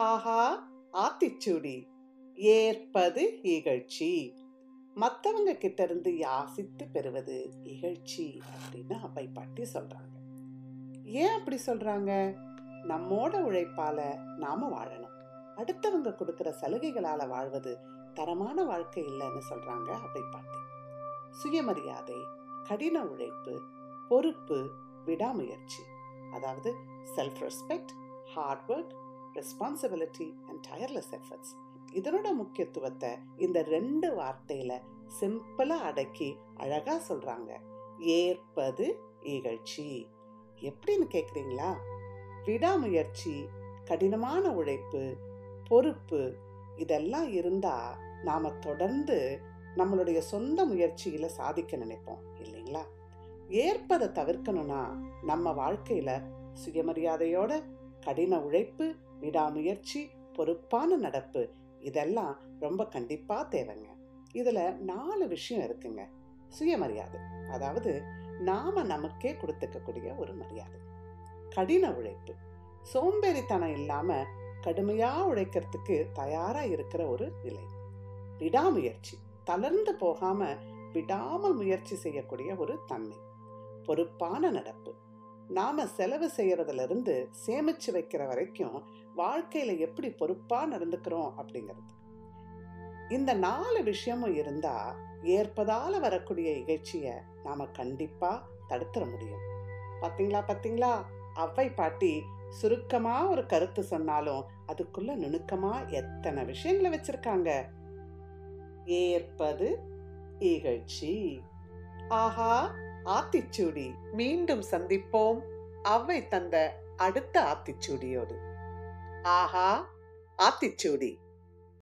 ஆஹா ஆத்திச்சூடி. ஏற்பது இகழ்ச்சி. மற்றவங்க கிட்ட இருந்து யாசித்து பெறுவது இகழ்ச்சி அப்படின்னு அவை பாட்டி சொல்றாங்க. ஏன் அப்படி சொல்றாங்க? நம்மோட உழைப்பால நாம வாழணும். அடுத்தவங்க கொடுக்கிற சலுகைகளால வாழ்வது தரமான வாழ்க்கை இல்லைன்னு சொல்றாங்க அவை பாட்டி. சுயமரியாதை கடின உழைப்பு பொறுப்பு விடாமுயற்சி. அதாவது self respect hard work responsibility and tireless efforts இதனோட முக்கியத்துவத்தை இந்த ரெண்டு வார்த்தையில சிம்பிளா அடக்கி அழகா சொல்றாங்க. ஏற்பது இகழ்ச்சி. எப்படின்னு கேக்குறீங்களா? விடாமுயற்சி கடினமான உழைப்பு பொறுப்பு இதெல்லாம் இருந்தா நாம தொடர்ந்து நம்மளுடைய சொந்த முயற்சியில சாதிக்க நினைப்போம் இல்லைங்களா? ஏற்பதை தவிர்க்கணும்னா நம்ம வாழ்க்கையில சுயமரியாதையோட கடின உழைப்பு விடாமுயற்சி பொறுப்பான நடப்பு இதெல்லாம் ரொம்ப கண்டிப்பாக தேவைங்க. இதில் நாலு விஷயம் இருக்குங்க. சுயமரியாதை. அதாவது நாம நமக்கே கொடுத்துக்கக்கூடிய ஒரு மரியாதை. கடின உழைப்பு. சோம்பேறித்தனம் இல்லாமல் கடுமையாக உழைக்கிறதுக்கு தயாராக இருக்கிற ஒரு நிலை. விடாமுயற்சி. தளர்ந்து போகாமல் விடாமல் முயற்சி செய்யக்கூடிய ஒரு தன்மை. பொறுப்பான நடப்பு. நாம செலவு செய்யறதுல இருந்து சேமிச்சு வைக்கிற வரைக்கும் வாழ்க்கையில எப்படி பொறுப்பா நடந்துக்கிறோம் அப்படிங்கிறது. இந்த நாலு விஷயமும் இருந்தா ஏற்பதால வரக்கூடிய இகழ்ச்சிய நாம கண்டிப்பா தடுத்துற முடியும். பாத்தீங்களா பாத்தீங்களா? அவ்வை பாட்டி சுருக்கமா ஒரு கருத்து சொன்னாலும் அதுக்குள்ள நுணுக்கமா எத்தனை விஷயங்களை வச்சிருக்காங்க? ஏற்பது இகழ்ச்சி. ஆஹா! ஆத்திச்சூடி மீண்டும் சந்திப்போம். அவ்வை தந்த அடுத்த ஆத்திச்சூடியோடு. ஆஹா ஆத்திச்சூடி.